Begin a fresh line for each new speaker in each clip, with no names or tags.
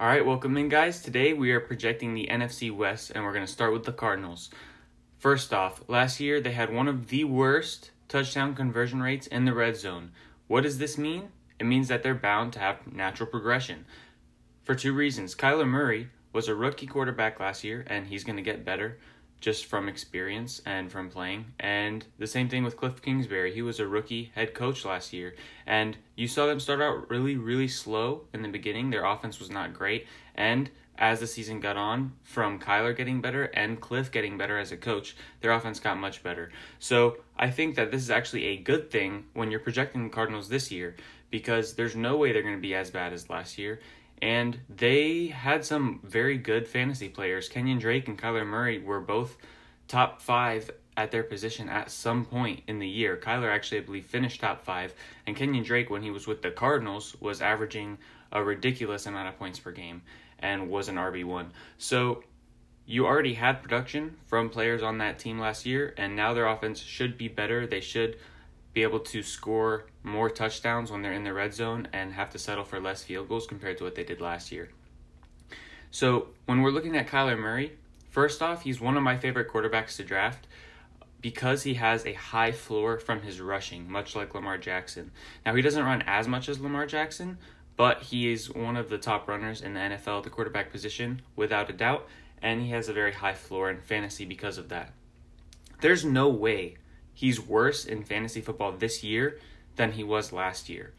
All right, welcome in, guys. Today we are projecting the NFC West, and we're going to start with the Cardinals. First off, last year they had one of the worst touchdown conversion rates in the red zone. What does this mean? It means that they're bound to have natural progression. For two reasons. Kyler Murray was a rookie quarterback last year, and he's going to get better just from experience and from playing. And the same thing with Cliff Kingsbury. He was a rookie head coach last year. And you saw them start out really, really slow in the beginning. Their offense was not great. And as the season got on, from Kyler getting better and Cliff getting better as a coach, their offense got much better. So I think that this is actually a good thing when you're projecting the Cardinals this year because there's no way they're going to be as bad as last year and they had some very good fantasy players. Kenyon Drake and Kyler Murray were both top five at their position at some point in the year. Kyler actually, I believe, finished top five, and Kenyon Drake, when he was with the Cardinals, was averaging a ridiculous amount of points per game and was an RB1. So you already had production from players on that team last year, and now their offense should be better. They should be able to score more touchdowns when they're in the red zone and have to settle for less field goals compared to what they did last year. So, when we're looking at Kyler Murray, first off, he's one of my favorite quarterbacks to draft because he has a high floor from his rushing, much like Lamar Jackson. Now, he doesn't run as much as Lamar Jackson, but he is one of the top runners in the NFL at the quarterback position, without a doubt, and he has a very high floor in fantasy because of that. There's no way he's worse in fantasy football this year than he was last year.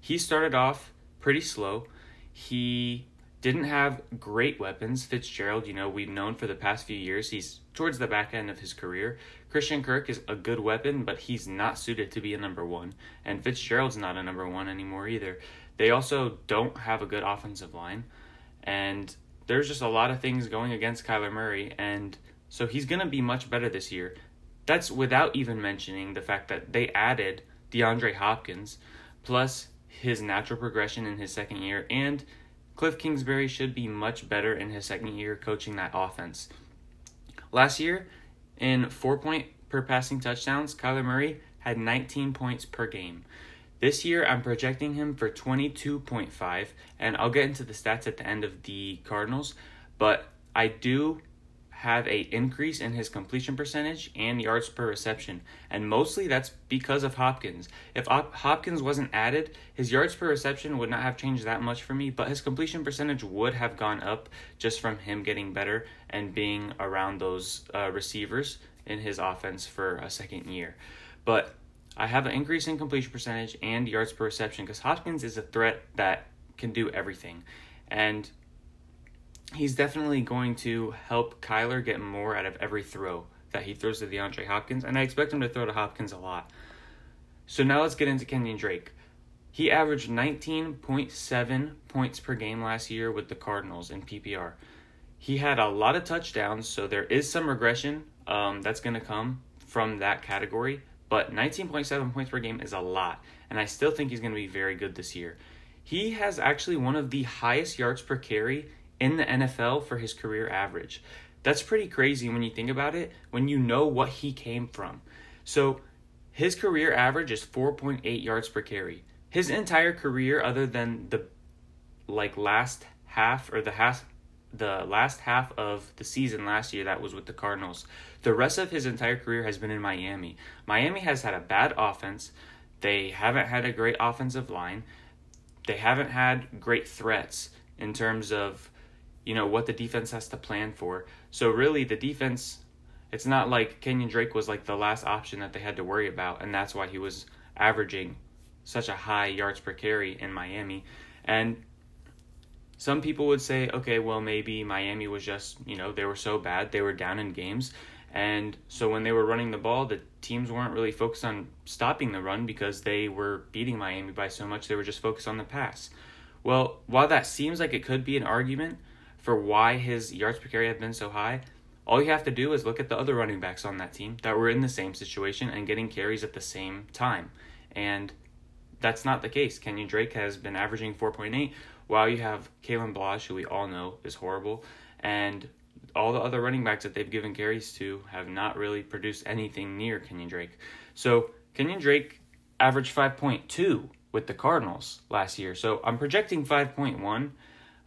He started off pretty slow. He didn't have great weapons. Fitzgerald, you know, we've known for the past few years, he's towards the back end of his career. Christian Kirk is a good weapon, but he's not suited to be a number one. And Fitzgerald's not a number one anymore either. They also don't have a good offensive line. And there's just a lot of things going against Kyler Murray. And so he's going to be much better this year. That's without even mentioning the fact that they added DeAndre Hopkins, plus his natural progression in his second year, and Cliff Kingsbury should be much better in his second year coaching that offense. Last year, in four point per passing touchdowns, Kyler Murray had 19 points per game. This year, I'm projecting him for 22.5, and I'll get into the stats at the end of the Cardinals, but I do have a increase in his completion percentage and yards per reception and mostly that's because of Hopkins. If Hopkins wasn't added, his yards per reception would not have changed that much for me, but his completion percentage would have gone up just from him getting better and being around those uh, receivers in his offense for a second year. But I have an increase in completion percentage and yards per reception because Hopkins is a threat that can do everything. And he's definitely going to help Kyler get more out of every throw that he throws to DeAndre Hopkins, and I expect him to throw to Hopkins a lot. So now let's get into Kenyon Drake. He averaged 19.7 points per game last year with the Cardinals in PPR. He had a lot of touchdowns, so there is some regression um, that's going to come from that category. But 19.7 points per game is a lot, and I still think he's going to be very good this year. He has actually one of the highest yards per carry in the NFL for his career average. That's pretty crazy when you think about it, when you know what he came from. So his career average is 4.8 yards per carry. His entire career, other than the like last half or the half the last half of the season last year that was with the Cardinals. The rest of his entire career has been in Miami. Miami has had a bad offense. They haven't had a great offensive line. They haven't had great threats in terms of you know what the defense has to plan for. So really, the defense, it's not like Kenyon Drake was like the last option that they had to worry about, and that's why he was averaging such a high yards per carry in Miami. And some people would say, okay, well maybe Miami was just you know they were so bad they were down in games. And so when they were running the ball, the teams weren't really focused on stopping the run because they were beating Miami by so much. They were just focused on the pass. Well, while that seems like it could be an argument, for why his yards per carry have been so high, all you have to do is look at the other running backs on that team that were in the same situation and getting carries at the same time. And that's not the case. Kenyon Drake has been averaging 4.8, while you have Kalen Ballage, who we all know is horrible, and all the other running backs that they've given carries to have not really produced anything near Kenyon Drake. So Kenyon Drake averaged 5.2 with the Cardinals last year. So I'm projecting 5.1.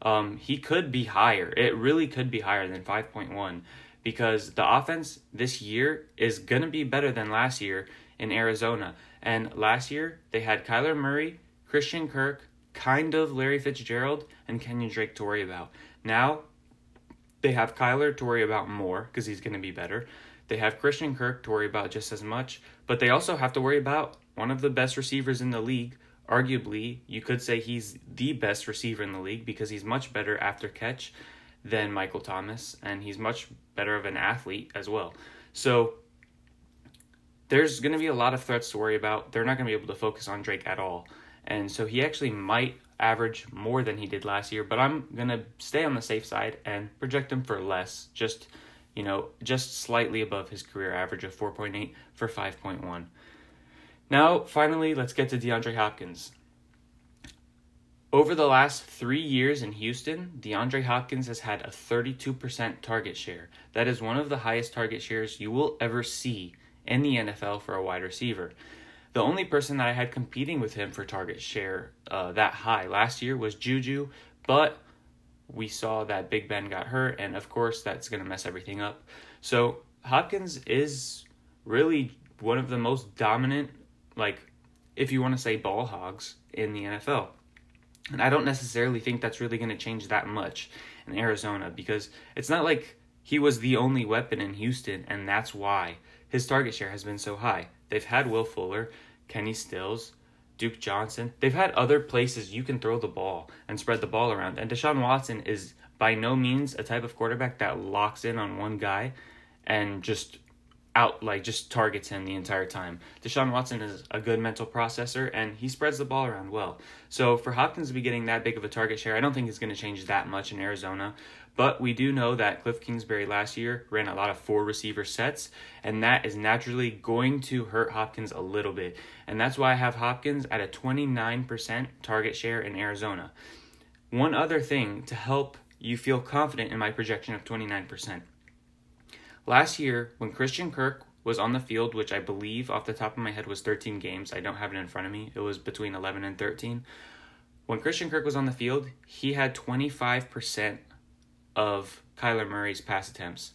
Um, he could be higher. It really could be higher than 5.1 because the offense this year is going to be better than last year in Arizona. And last year, they had Kyler Murray, Christian Kirk, kind of Larry Fitzgerald, and Kenyon Drake to worry about. Now, they have Kyler to worry about more because he's going to be better. They have Christian Kirk to worry about just as much, but they also have to worry about one of the best receivers in the league. Arguably, you could say he's the best receiver in the league because he's much better after catch than Michael Thomas, and he's much better of an athlete as well. So there's going to be a lot of threats to worry about. They're not going to be able to focus on Drake at all. And so he actually might average more than he did last year, but I'm going to stay on the safe side and project him for less, just you know, just slightly above his career average of 4.8 for 5.1. Now, finally, let's get to DeAndre Hopkins. Over the last three years in Houston, DeAndre Hopkins has had a 32% target share. That is one of the highest target shares you will ever see in the NFL for a wide receiver. The only person that I had competing with him for target share uh, that high last year was Juju, but we saw that Big Ben got hurt, and of course, that's going to mess everything up. So, Hopkins is really one of the most dominant, like, if you want to say ball hogs in the NFL. And I don't necessarily think that's really going to change that much in Arizona because it's not like he was the only weapon in Houston, and that's why his target share has been so high. They've had Will Fuller, Kenny Stills, Duke Johnson. They've had other places you can throw the ball and spread the ball around. And Deshaun Watson is by no means a type of quarterback that locks in on one guy and just out like just targets him the entire time. Deshaun Watson is a good mental processor and he spreads the ball around well. So for Hopkins to be getting that big of a target share, I don't think it's going to change that much in Arizona. But we do know that Cliff Kingsbury last year ran a lot of four receiver sets, and that is naturally going to hurt Hopkins a little bit. And that's why I have Hopkins at a 29% target share in Arizona. One other thing to help you feel confident in my projection of 29%. Last year, when Christian Kirk was on the field, which I believe off the top of my head was 13 games, I don't have it in front of me, it was between 11 and 13. When Christian Kirk was on the field, he had 25% of Kyler Murray's pass attempts.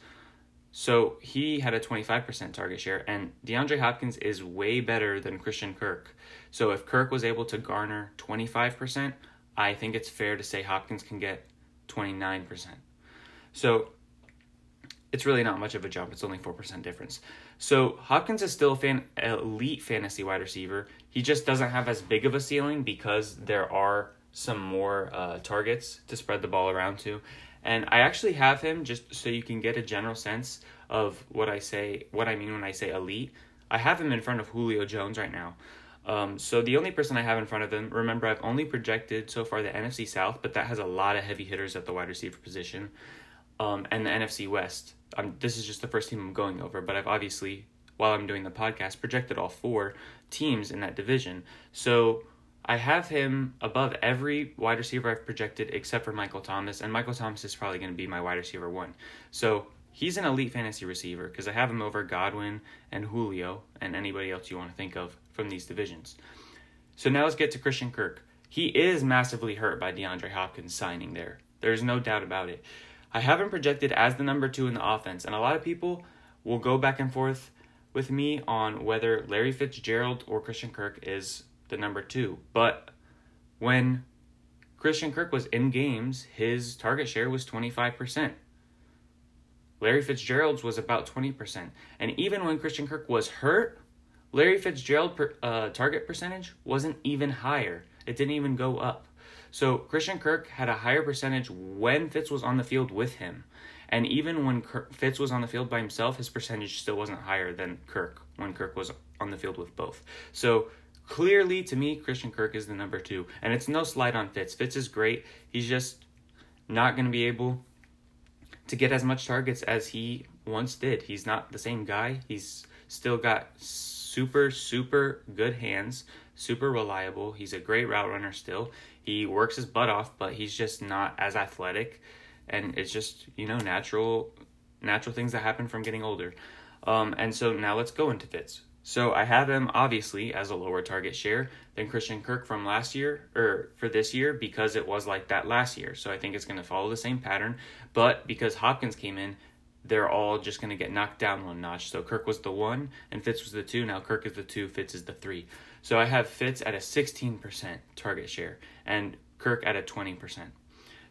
So he had a 25% target share, and DeAndre Hopkins is way better than Christian Kirk. So if Kirk was able to garner 25%, I think it's fair to say Hopkins can get 29%. So it's really not much of a jump. It's only 4% difference. So Hopkins is still a fan, elite fantasy wide receiver. He just doesn't have as big of a ceiling because there are some more uh, targets to spread the ball around to. And I actually have him just so you can get a general sense of what I say, what I mean when I say elite. I have him in front of Julio Jones right now. Um, so the only person I have in front of him, remember, I've only projected so far the NFC South, but that has a lot of heavy hitters at the wide receiver position, um, and the NFC West. Um, this is just the first team I'm going over, but I've obviously, while I'm doing the podcast, projected all four teams in that division. So I have him above every wide receiver I've projected except for Michael Thomas, and Michael Thomas is probably going to be my wide receiver one. So he's an elite fantasy receiver because I have him over Godwin and Julio and anybody else you want to think of from these divisions. So now let's get to Christian Kirk. He is massively hurt by DeAndre Hopkins signing there. There's no doubt about it. I have him projected as the number two in the offense, and a lot of people will go back and forth with me on whether Larry Fitzgerald or Christian Kirk is the number two. But when Christian Kirk was in games, his target share was 25%. Larry Fitzgerald's was about 20%. And even when Christian Kirk was hurt, Larry Fitzgerald per, uh, target percentage wasn't even higher. It didn't even go up. So Christian Kirk had a higher percentage when Fitz was on the field with him. And even when Kirk, Fitz was on the field by himself, his percentage still wasn't higher than Kirk when Kirk was on the field with both. So clearly to me christian kirk is the number two and it's no slight on fitz fitz is great he's just not going to be able to get as much targets as he once did. He's not the same guy. He's still got super, super good hands, super reliable. He's a great route runner still. He works his butt off, but he's just not as athletic. And it's just, you know, natural natural things that happen from getting older. Um, and so now let's go into fits. So I have him obviously as a lower target share than Christian Kirk from last year or for this year because it was like that last year. So I think it's going to follow the same pattern. But because Hopkins came in, they're all just going to get knocked down one notch. So Kirk was the one and Fitz was the two. Now Kirk is the two, Fitz is the three. So I have Fitz at a 16% target share and Kirk at a 20%.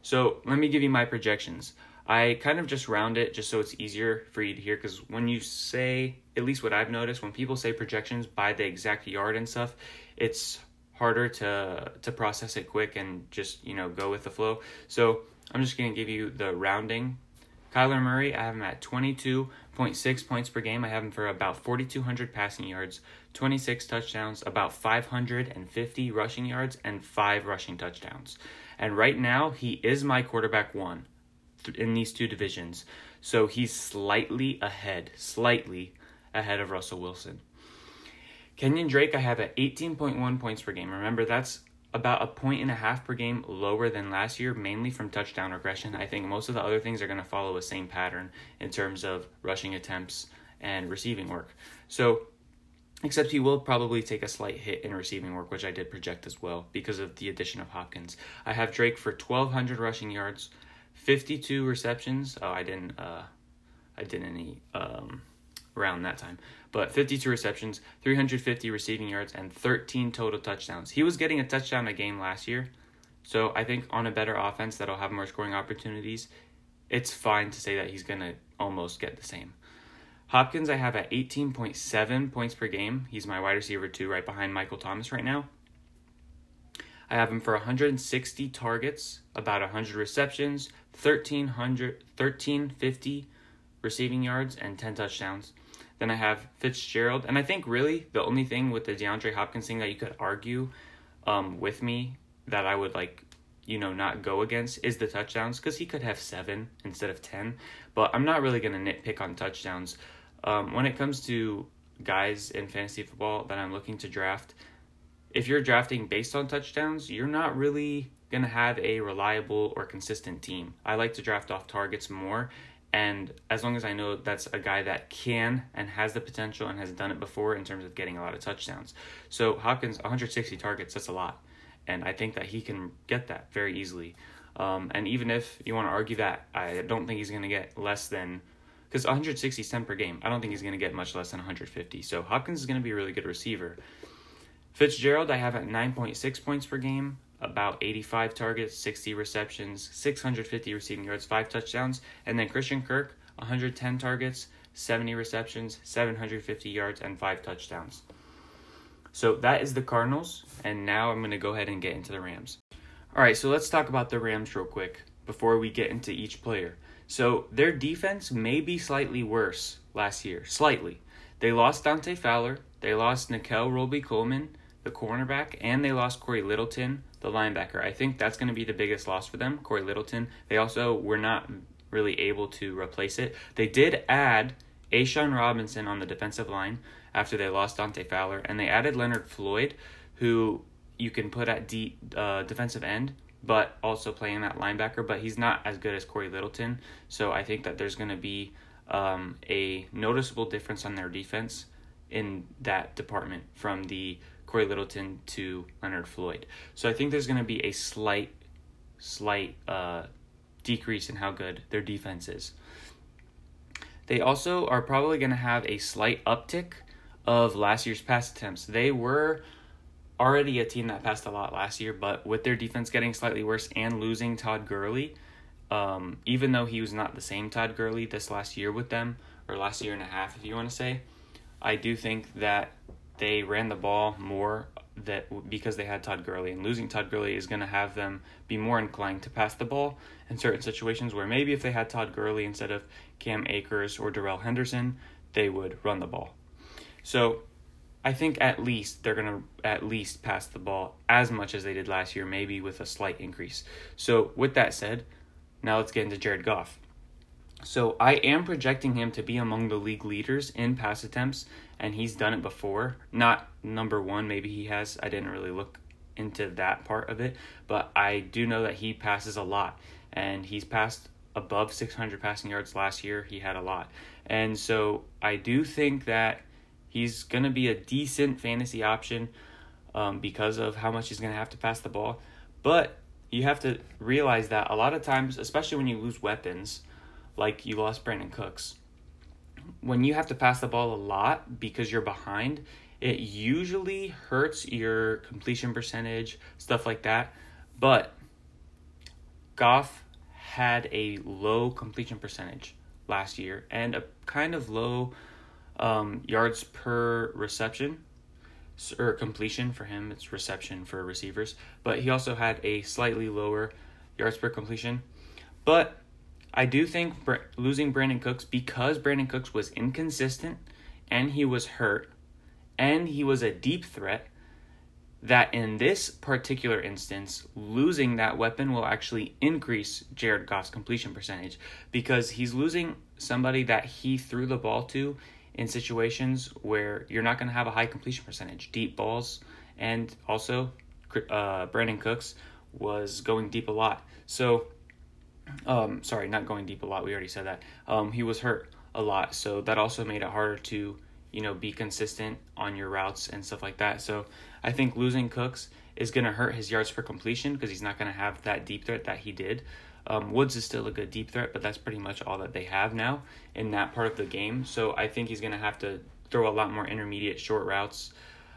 So let me give you my projections. I kind of just round it just so it's easier for you to hear because when you say, at least what I've noticed, when people say projections by the exact yard and stuff, it's harder to to process it quick and just you know go with the flow. So I'm just gonna give you the rounding. Kyler Murray, I have him at 22.6 points per game. I have him for about 4,200 passing yards, 26 touchdowns, about 550 rushing yards, and five rushing touchdowns. And right now, he is my quarterback one in these two divisions. So he's slightly ahead, slightly ahead of Russell Wilson. Kenyon Drake, I have at 18.1 points per game. Remember, that's about a point and a half per game lower than last year, mainly from touchdown regression. I think most of the other things are going to follow the same pattern in terms of rushing attempts and receiving work. So, except he will probably take a slight hit in receiving work, which I did project as well because of the addition of Hopkins. I have Drake for 1,200 rushing yards, 52 receptions. Oh, I didn't. Uh, I didn't any um, around that time, but 52 receptions, 350 receiving yards, and 13 total touchdowns. He was getting a touchdown a game last year, so I think on a better offense that'll have more scoring opportunities, it's fine to say that he's gonna almost get the same. Hopkins, I have at 18.7 points per game. He's my wide receiver two, right behind Michael Thomas right now. I have him for 160 targets, about 100 receptions, 1300 1350 receiving yards and 10 touchdowns. Then I have Fitzgerald, and I think really the only thing with the DeAndre Hopkins thing that you could argue um, with me that I would like, you know, not go against is the touchdowns because he could have seven instead of ten. But I'm not really gonna nitpick on touchdowns. Um, when it comes to guys in fantasy football that I'm looking to draft, if you're drafting based on touchdowns, you're not really going to have a reliable or consistent team. I like to draft off targets more. And as long as I know that's a guy that can and has the potential and has done it before in terms of getting a lot of touchdowns. So Hopkins, 160 targets, that's a lot. And I think that he can get that very easily. Um, and even if you want to argue that, I don't think he's going to get less than, because 160 is 10 per game. I don't think he's going to get much less than 150. So Hopkins is going to be a really good receiver. Fitzgerald, I have at 9.6 points per game about 85 targets, 60 receptions, 650 receiving yards, 5 touchdowns. And then Christian Kirk, 110 targets, 70 receptions, 750 yards, and 5 touchdowns. So that is the Cardinals. And now I'm going to go ahead and get into the Rams. All right, so let's talk about the Rams real quick before we get into each player. So their defense may be slightly worse last year, slightly. They lost Dante Fowler, they lost Nickell Robey-Coleman, the cornerback, and they lost Cory Littleton, the linebacker. I think that's going to be the biggest loss for them, Cory Littleton. They also were not really able to replace it. They did add A'Shawn Robinson on the defensive line after they lost Dante Fowler, and they added Leonard Floyd, who you can put at D, uh, defensive end, but also playing that linebacker. But he's not as good as Cory Littleton, so I think that there's going to be um, a noticeable difference on their defense in that department from the Cory Littleton to Leonard Floyd. So I think there's going to be a slight, slight uh, decrease in how good their defense is. They also are probably going to have a slight uptick of last year's pass attempts. They were already a team that passed a lot last year, but with their defense getting slightly worse and losing Todd Gurley, um, even though he was not the same Todd Gurley this last year with them, or last year and a half, if you want to say, I do think that they ran the ball more that because they had Todd Gurley and losing Todd Gurley is going to have them be more inclined to pass the ball in certain situations where maybe if they had Todd Gurley instead of Cam Akers or Darrell Henderson, they would run the ball. So I think at least they're going to at least pass the ball as much as they did last year, maybe with a slight increase. So with that said, now let's get into Jared Goff. So I am projecting him to be among the league leaders in pass attempts, and he's done it before. Not number one, maybe he has. I didn't really look into that part of it, but I do know that he passes a lot, and he's passed above 600 passing yards last year. He had a lot, and so I do think that he's going to be a decent fantasy option um, because of how much he's going to have to pass the ball. But you have to realize that a lot of times, especially when you lose weapons, like you lost Brandin Cooks, when you have to pass the ball a lot because you're behind, it usually hurts your completion percentage, stuff like that. But Goff had a low completion percentage last year and a kind of low um, yards per reception or completion for him. It's reception for receivers, but he also had a slightly lower yards per completion. But I do think losing Brandin Cooks because Brandin Cooks was inconsistent and he was hurt and he was a deep threat. That in this particular instance, losing that weapon will actually increase Jared Goff's completion percentage because he's losing somebody that he threw the ball to in situations where you're not going to have a high completion percentage, deep balls, and also uh, Brandin Cooks was going deep a lot. So, um, sorry, not going deep a lot. We already said that. Um, he was hurt a lot, so that also made it harder to, you know, be consistent on your routes and stuff like that. So, I think losing Cooks is going to hurt his yards per completion because he's not going to have that deep threat that he did. Um, Woods is still a good deep threat, but that's pretty much all that they have now in that part of the game. So I think he's going to have to throw a lot more intermediate short routes.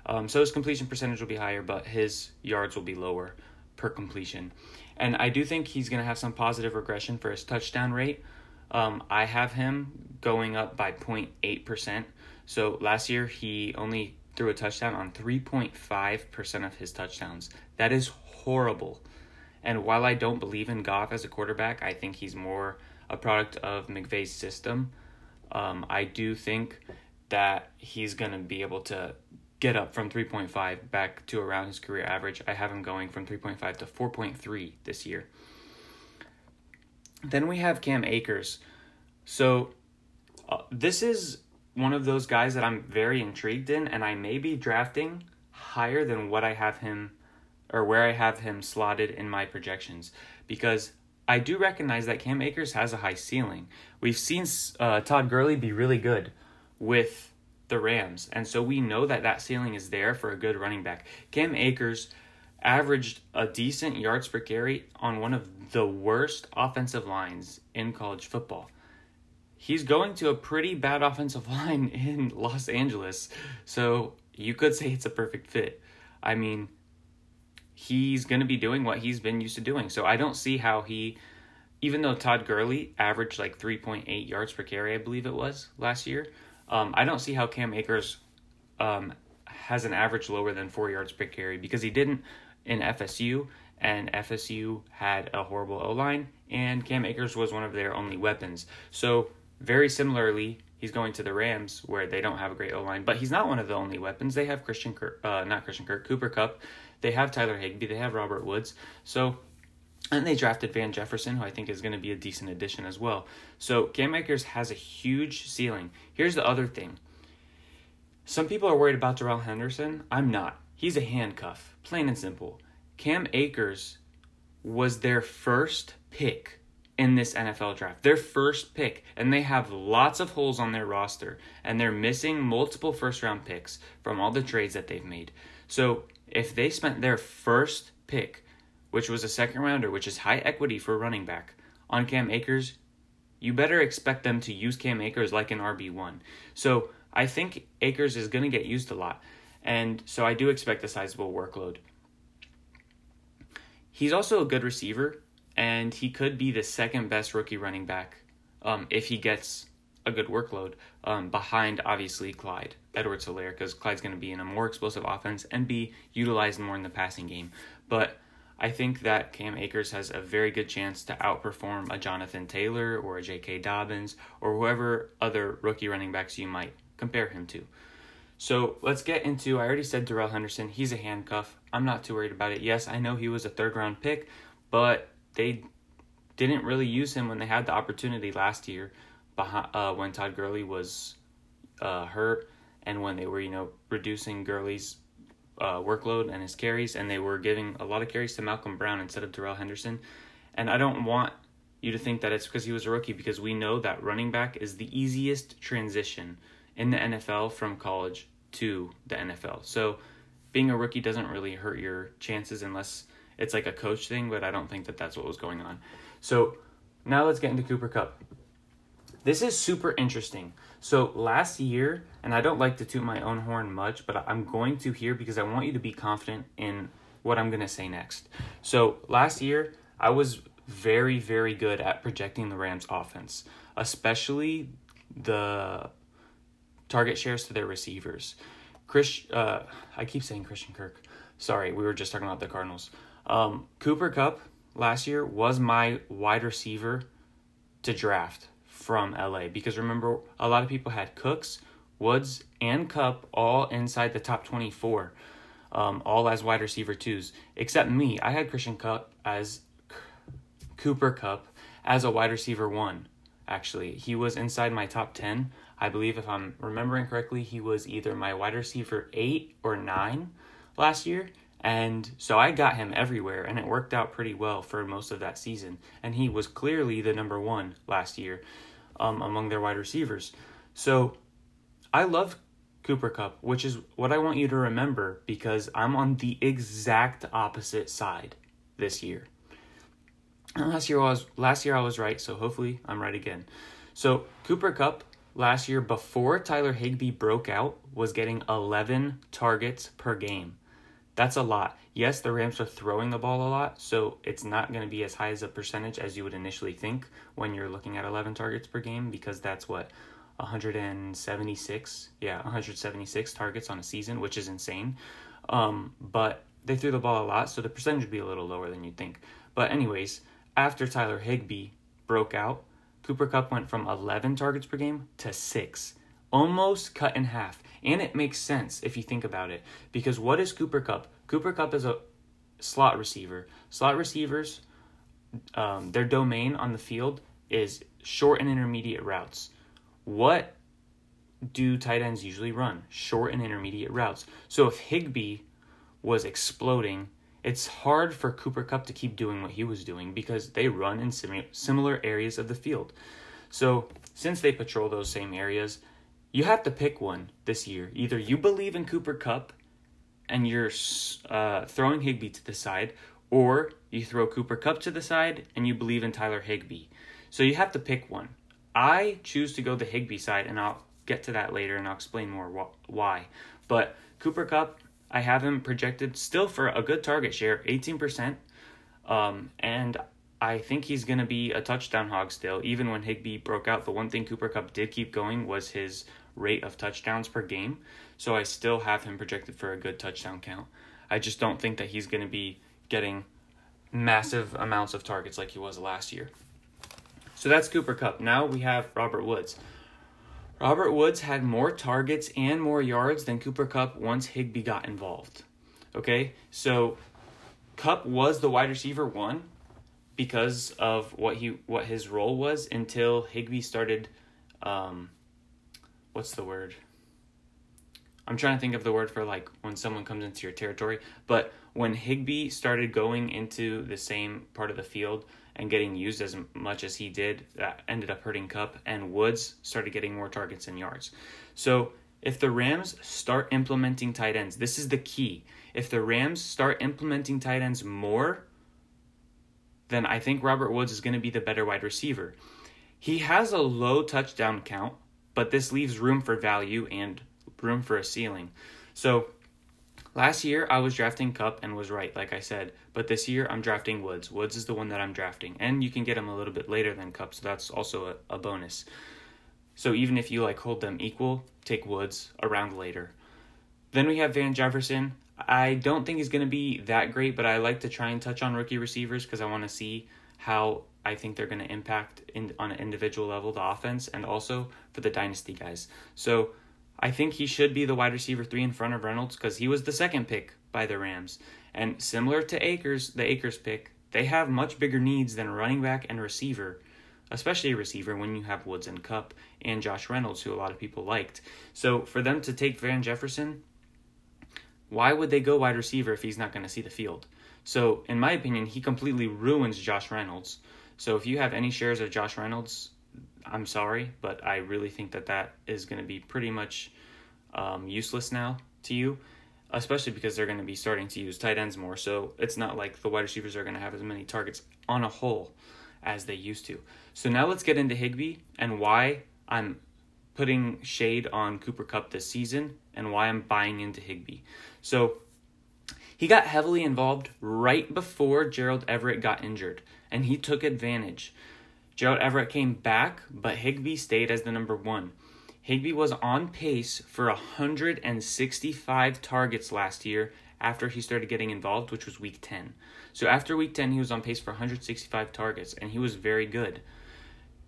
Um, so his completion percentage will be higher, but his yards will be lower per completion. And I do think he's going to have some positive regression for his touchdown rate. Um, I have him going up by 0.8%. So last year he only threw a touchdown on 3.5% of his touchdowns. That is horrible. And while I don't believe in Goff as a quarterback, I think he's more a product of McVay's system. Um, I do think that he's going to be able to get up from 3.5 back to around his career average. I have him going from 3.5 to 4.3 this year. Then we have Cam Akers. So uh, this is one of those guys that I'm very intrigued in, and I may be drafting higher than what I have him or where I have him slotted in my projections because I do recognize that Cam Akers has a high ceiling. We've seen uh, Todd Gurley be really good with the Rams, and so we know that that ceiling is there for a good running back. Cam Akers averaged a decent yards per carry on one of the worst offensive lines in college football. He's going to a pretty bad offensive line in Los Angeles, so you could say it's a perfect fit. I mean, he's going to be doing what he's been used to doing. So I don't see how he, even though Todd Gurley averaged like 3.8 yards per carry, I believe it was last year, um, I don't see how Cam Akers um, has an average lower than four yards per carry because he didn't in FSU, and FSU had a horrible O line, and Cam Akers was one of their only weapons. So, very similarly, he's going to the Rams where they don't have a great O line, but he's not one of the only weapons. They have Christian Kirk, uh, not Christian Kirk, Cooper Kupp. they have Tyler Higbee. they have Robert Woods. So and they drafted Van Jefferson, who I think is going to be a decent addition as well. So Cam Akers has a huge ceiling. Here's the other thing. Some people are worried about Darrell Henderson. I'm not. He's a handcuff, plain and simple. Cam Akers was their first pick in this NFL draft. Their first pick. And they have lots of holes on their roster. And they're missing multiple first round picks from all the trades that they've made. So if they spent their first pick, which was a second rounder, which is high equity for running back, on Cam Akers, you better expect them to use Cam Akers like an RB1. So I think Akers is going to get used a lot. And so I do expect a sizable workload. He's also a good receiver, and he could be the second best rookie running back um, if he gets a good workload um, behind, obviously, Clyde. Edwards Helaire because Clyde's going to be in a more explosive offense and be utilized more in the passing game. But I think that Cam Akers has a very good chance to outperform a Jonathan Taylor or a J.K. Dobbins or whoever other rookie running backs you might compare him to. So let's get into. I already said Darrell Henderson. He's a handcuff. I'm not too worried about it. Yes, I know he was a third round pick, but they didn't really use him when they had the opportunity last year, uh, when Todd Gurley was uh, hurt and when they were, you know, reducing Gurley's uh, workload and his carries, and they were giving a lot of carries to Malcolm Brown instead of Darrell Henderson. And I don't want you to think that it's because he was a rookie, because we know that running back is the easiest transition in the NFL from college to the NFL. So being a rookie doesn't really hurt your chances unless it's like a coach thing, but I don't think that that's what was going on. So now let's get into Cooper Kupp. This is super interesting. So last year, and I don't like to toot my own horn much, but I'm going to here because I want you to be confident in what I'm going to say next. So last year, I was very, very good at projecting the Rams offense, especially the target shares to their receivers. Chris, uh, I keep saying Christian Kirk. Sorry, we were just talking about the Cardinals. Um, Cooper Kupp last year was my wide receiver to draft from LA because remember, a lot of people had Cooks, Woods, and Kupp all inside the top 24, um, all as wide receiver twos, except me. I had Christian Kupp as Cooper Kupp as a wide receiver one. Actually, he was inside my top 10. I believe, if I'm remembering correctly, he was either my wide receiver eight or nine last year. And so I got him everywhere, and it worked out pretty well for most of that season. And he was clearly the number one last year um, among their wide receivers. So I love Cooper Kupp, which is what I want you to remember because I'm on the exact opposite side this year. And last year I was last year I was right, so hopefully I'm right again. So Cooper Kupp last year before Tyler Higbee broke out was getting 11 targets per game. That's a lot. Yes, the Rams are throwing the ball a lot, so it's not going to be as high as a percentage as you would initially think when you're looking at 11 targets per game because that's what 176, yeah, 176 targets on a season, which is insane. Um, but they threw the ball a lot, so the percentage would be a little lower than you'd think. But anyways, after Tyler Higbee broke out, Cooper Kupp went from 11 targets per game to 6, almost cut in half. And it makes sense if you think about it. Because what is Cooper Kupp? Cooper Kupp is a slot receiver. Slot receivers, um, their domain on the field is short and intermediate routes. What do tight ends usually run? Short and intermediate routes. So if Higbee was exploding, it's hard for Cooper Kupp to keep doing what he was doing because they run in sim- similar areas of the field. So since they patrol those same areas, you have to pick one this year. Either you believe in Cooper Kupp and you're uh, throwing Higbee to the side, or you throw Cooper Kupp to the side and you believe in Tyler Higbee. So you have to pick one. I choose to go the Higbee side, and I'll get to that later and I'll explain more wh- why. But Cooper Kupp, I have him projected still for a good target share, 18%. Um, and I think he's going to be a touchdown hog still. Even when Higbee broke out, the one thing Cooper Kupp did keep going was his rate of touchdowns per game. So I still have him projected for a good touchdown count. I just don't think that he's going to be getting massive amounts of targets like he was last year. So that's Cooper Kupp. Now we have Robert Woods. Robert Woods had more targets and more yards than Cooper Kupp once Higbee got involved. Okay, so Kupp was the wide receiver one because of what he what his role was until Higbee started um, what's the word? I'm trying to think of the word for like when someone comes into your territory. But when Higbee started going into the same part of the field and getting used as much as he did, that ended up hurting Kupp, and Woods started getting more targets and yards. So if the Rams start implementing tight ends, this is the key. If the Rams start implementing tight ends more, then I think Robert Woods is going to be the better wide receiver. He has a low touchdown count, but this leaves room for value and room for a ceiling. So last year I was drafting Kupp and was right, like I said, but this year I'm drafting Woods. Woods is the one that I'm drafting, and you can get him a little bit later than Kupp, so that's also a, a bonus. So even if you like hold them equal, take Woods around later. Then we have Van Jefferson. I don't think he's going to be that great, but I like to try and touch on rookie receivers because I want to see how I think they're going to impact in, on an individual level the offense and also for the dynasty guys. So I think he should be the wide receiver three in front of Reynolds because he was the second pick by the Rams. And similar to Akers, the Akers pick, they have much bigger needs than running back and receiver, especially a receiver when you have Woods and Kupp and Josh Reynolds, who a lot of people liked. So for them to take Van Jefferson, why would they go wide receiver if he's not going to see the field? So, in my opinion, he completely ruins Josh Reynolds. So, if you have any shares of Josh Reynolds, I'm sorry, but I really think that that is going to be pretty much um, useless now to you, especially because they're going to be starting to use tight ends more. So, it's not like the wide receivers are going to have as many targets on a whole as they used to. So, now let's get into Higbee and why I'm putting shade on Cooper Kupp this season and why I'm buying into Higbee. So he got heavily involved right before Gerald Everett got injured, and he took advantage. Gerald Everett came back, but Higbee stayed as the number one. Higbee was on pace for 165 targets last year after he started getting involved, which was week 10. So after week 10, he was on pace for 165 targets, and he was very good.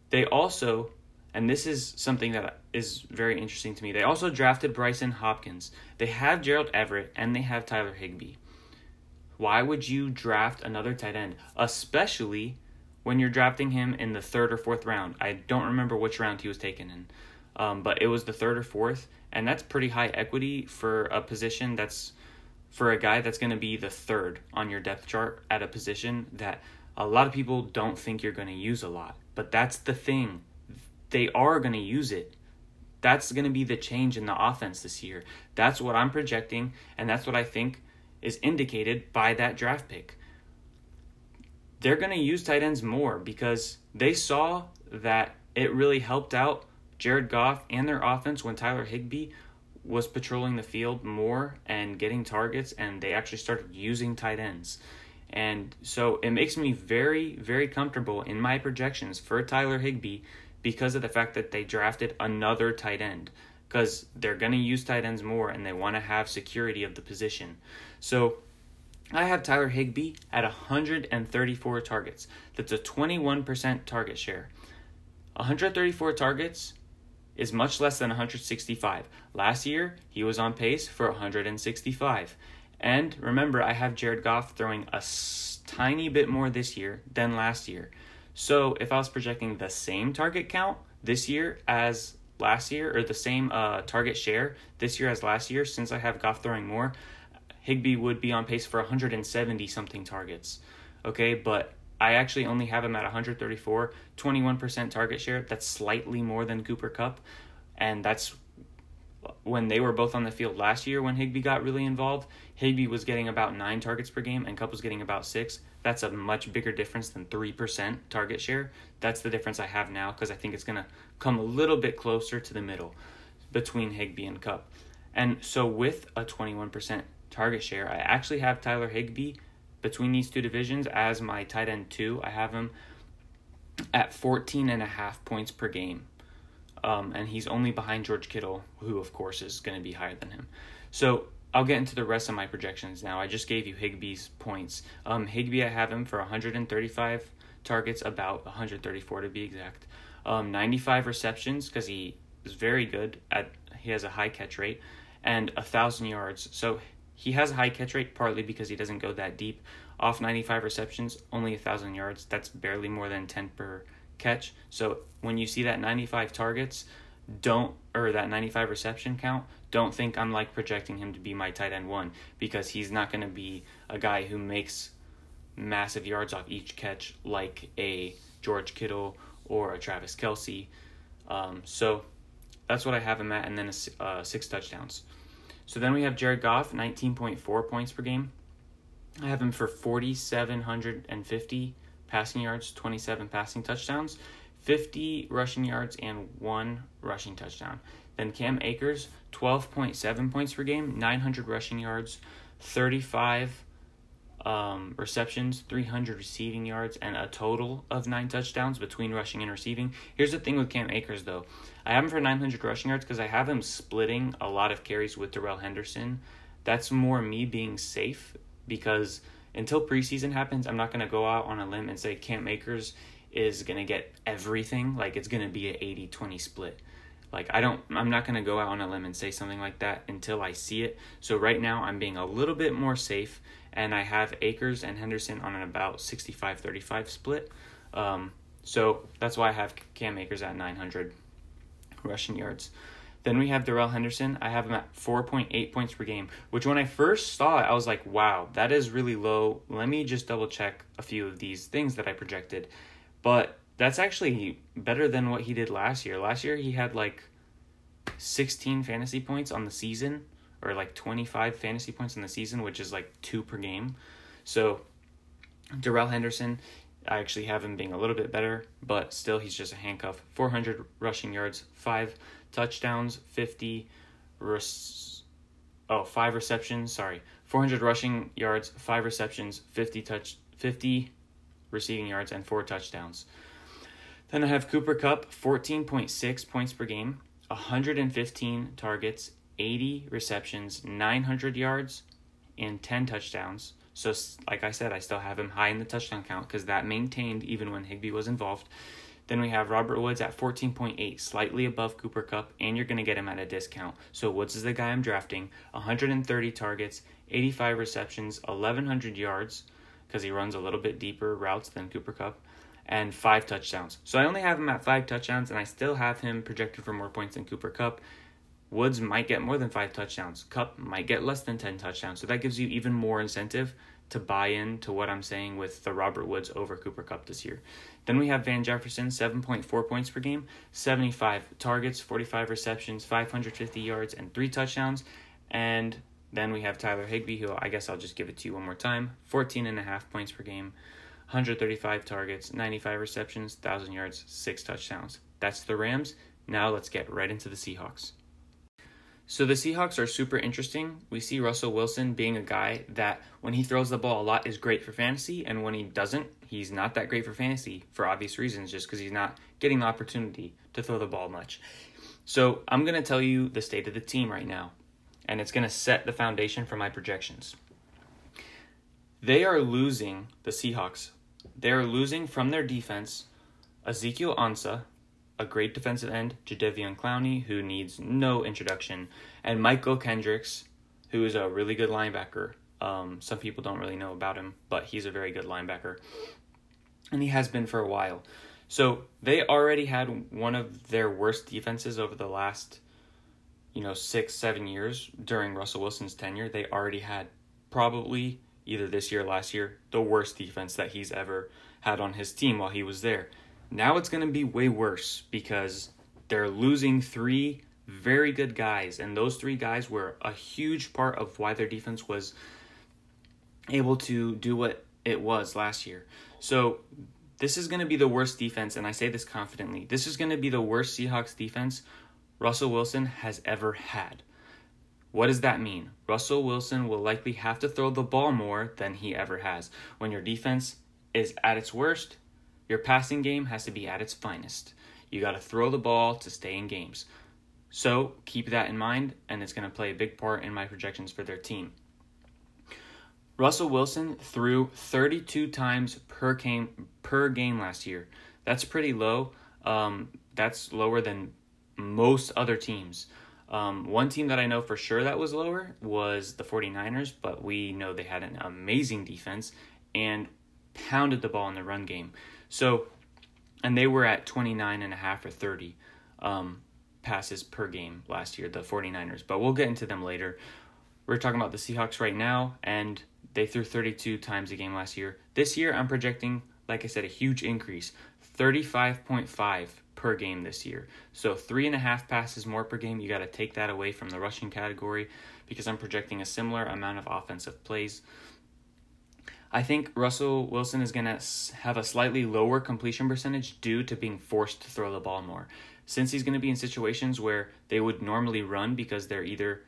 They also and this is something that is very interesting to me. They also drafted Brycen Hopkins. They have Gerald Everett and they have Tyler Higbee. Why would you draft another tight end, especially when you're drafting him in the third or fourth round? I don't remember which round he was taken in, um, but it was the third or fourth, and that's pretty high equity for a position that's for a guy that's going to be the third on your depth chart at a position that a lot of people don't think you're going to use a lot. But that's the thing they are going to use it. That's going to be the change in the offense this year. That's what I'm projecting, and that's what I think is indicated by that draft pick. They're going to use tight ends more because they saw that it really helped out Jared Goff and their offense when Tyler Higbee was patrolling the field more and getting targets, and they actually started using tight ends. And so it makes me very, very comfortable in my projections for Tyler Higbee because of the fact that they drafted another tight end because they're going to use tight ends more and they want to have security of the position. So I have Tyler Higbee at 134 targets. That's a 21% target share. 134 targets is much less than 165. Last year, he was on pace for 165. And remember, I have Jared Goff throwing a tiny bit more this year than last year. So if I was projecting the same target count this year as last year, or the same uh, target share this year as last year, since I have Goff throwing more, Higbee would be on pace for 170 something targets. Okay, but I actually only have him at 134, 21% target share. That's slightly more than Cooper Kupp. and that's when they were both on the field last year when Higbee got really involved. Higbee was getting about nine targets per game, and Kupp was getting about six. That's a much bigger difference than 3% target share. That's the difference I have now because I think it's going to come a little bit closer to the middle between Higbee and Kupp. And so with a 21% target share, I actually have Tyler Higbee between these two divisions as my tight end two. I have him at 14 and a half points per game. Um, and he's only behind George Kittle, who of course is going to be higher than him. So I'll get into the rest of my projections now. I just gave you Higbee's points. Um, Higbee, I have him for 135 targets, about 134 to be exact. Um, 95 receptions because he is very good at. He has a high catch rate, and a thousand yards. So he has a high catch rate partly because he doesn't go that deep. Off 95 receptions, only a thousand yards. That's barely more than 10 per catch. So when you see that 95 targets, don't or that 95 reception count, don't think I'm like projecting him to be my tight end one because he's not going to be a guy who makes massive yards off each catch like a George Kittle or a Travis Kelce. Um, so that's what I have him at, and then a, uh, six touchdowns. So then we have Jared Goff, 19.4 points per game. I have him for 4,750 passing yards, 27 passing touchdowns. 50 rushing yards and one rushing touchdown. Then Cam Akers, 12.7 points per game, 900 rushing yards, 35 um, receptions, 300 receiving yards, and a total of nine touchdowns between rushing and receiving. Here's the thing with Cam Akers, though. I have him for 900 rushing yards because I have him splitting a lot of carries with Darrell Henderson. That's more me being safe because until preseason happens, I'm not going to go out on a limb and say Cam Akers is going to get everything. Like it's going to be an 80 20 split. Like I don't I'm not going to go out on a limb and say something like that until I see it. So right now I'm being a little bit more safe and I have Akers and Henderson on an about 65-35 split. Um, so that's why I have Cam Akers at 900 rushing yards. Then we have Darrell Henderson. I have him at 4.8 points per game, which when I first saw it, I was like, wow, that is really low. Let me just double check a few of these things that I projected. But that's actually better than what he did last year. Last year, he had like 16 fantasy points on the season, or like 25 fantasy points in the season, which is like two per game. So, Darrell Henderson, I actually have him being a little bit better, but still, he's just a handcuff. 400 rushing yards, five touchdowns, 50 res- oh, five receptions, sorry. 400 rushing yards, five receptions, 50 touch 50 receiving yards and four touchdowns. Then I have Cooper Kupp, 14.6 points per game, 115 targets, 80 receptions, 900 yards, and 10 touchdowns. So, like I said, I still have him high in the touchdown count because that maintained even when Higbee was involved. Then we have Robert Woods at 14.8, slightly above Cooper Kupp, and you're going to get him at a discount. So Woods is the guy I'm drafting. 130 targets, 85 receptions, 1,100 yards, because he runs a little bit deeper routes than Cooper Kupp, and five touchdowns. So I only have him at five touchdowns, and I still have him projected for more points than Cooper Kupp. Woods might get more than five touchdowns. Kupp might get less than 10 touchdowns. So that gives you even more incentive to buy in to what I'm saying with the Robert Woods over Cooper Kupp this year. Then we have Van Jefferson, 7.4 points per game, 75 targets, 45 receptions, 550 yards, and three touchdowns. And then we have Tyler Higbee, who I guess I'll just give it to you one more time 14 and a half points per game, 135 targets, 95 receptions, 1,000 yards, six touchdowns. That's the Rams. Now let's get right into the Seahawks. So the Seahawks are super interesting. We see Russell Wilson being a guy that when he throws the ball a lot is great for fantasy, and when he doesn't, he's not that great for fantasy for obvious reasons, just because he's not getting the opportunity to throw the ball much. So I'm going to tell you the state of the team right now, and it's going to set the foundation for my projections. They are losing the Seahawks. They are losing from their defense Ezekiel Ansah, a great defensive end, Jadeveon Clowney, who needs no introduction, and Mychal Kendricks, who is a really good linebacker. Um, some people don't really know about him, but he's a very good linebacker, and he has been for a while. So they already had one of their worst defenses over the last, you know, six, seven years during Russell Wilson's tenure. They already had probably either this year or last year the worst defense that he's ever had on his team while he was there. Now it's going to be way worse because they're losing three very good guys, and those three guys were a huge part of why their defense was able to do what it was last year. So this is going to be the worst defense, and I say this confidently. This is going to be the worst Seahawks defense Russell Wilson has ever had. What does that mean? Russell Wilson will likely have to throw the ball more than he ever has. When your defense is at its worst, your passing game has to be at its finest. You got to throw the ball to stay in games. So keep that in mind, and it's going to play a big part in my projections for their team. Russell Wilson threw 32 times per game per game last year. That's pretty low. Um, that's lower than most other teams. Um, one team that I know for sure that was lower was the 49ers, but we know they had an amazing defense and pounded the ball in the run game. So, and they were at 29 and a half or 30 um, passes per game last year, the 49ers, but we'll get into them later. We're talking about the Seahawks right now, and they threw 32 times a game last year. This year, I'm projecting, like I said, a huge increase 35.5 per game this year. So, three and a half passes more per game. You got to take that away from the rushing category because I'm projecting a similar amount of offensive plays. I think Russell Wilson is going to have a slightly lower completion percentage due to being forced to throw the ball more. Since he's going to be in situations where they would normally run because they're either,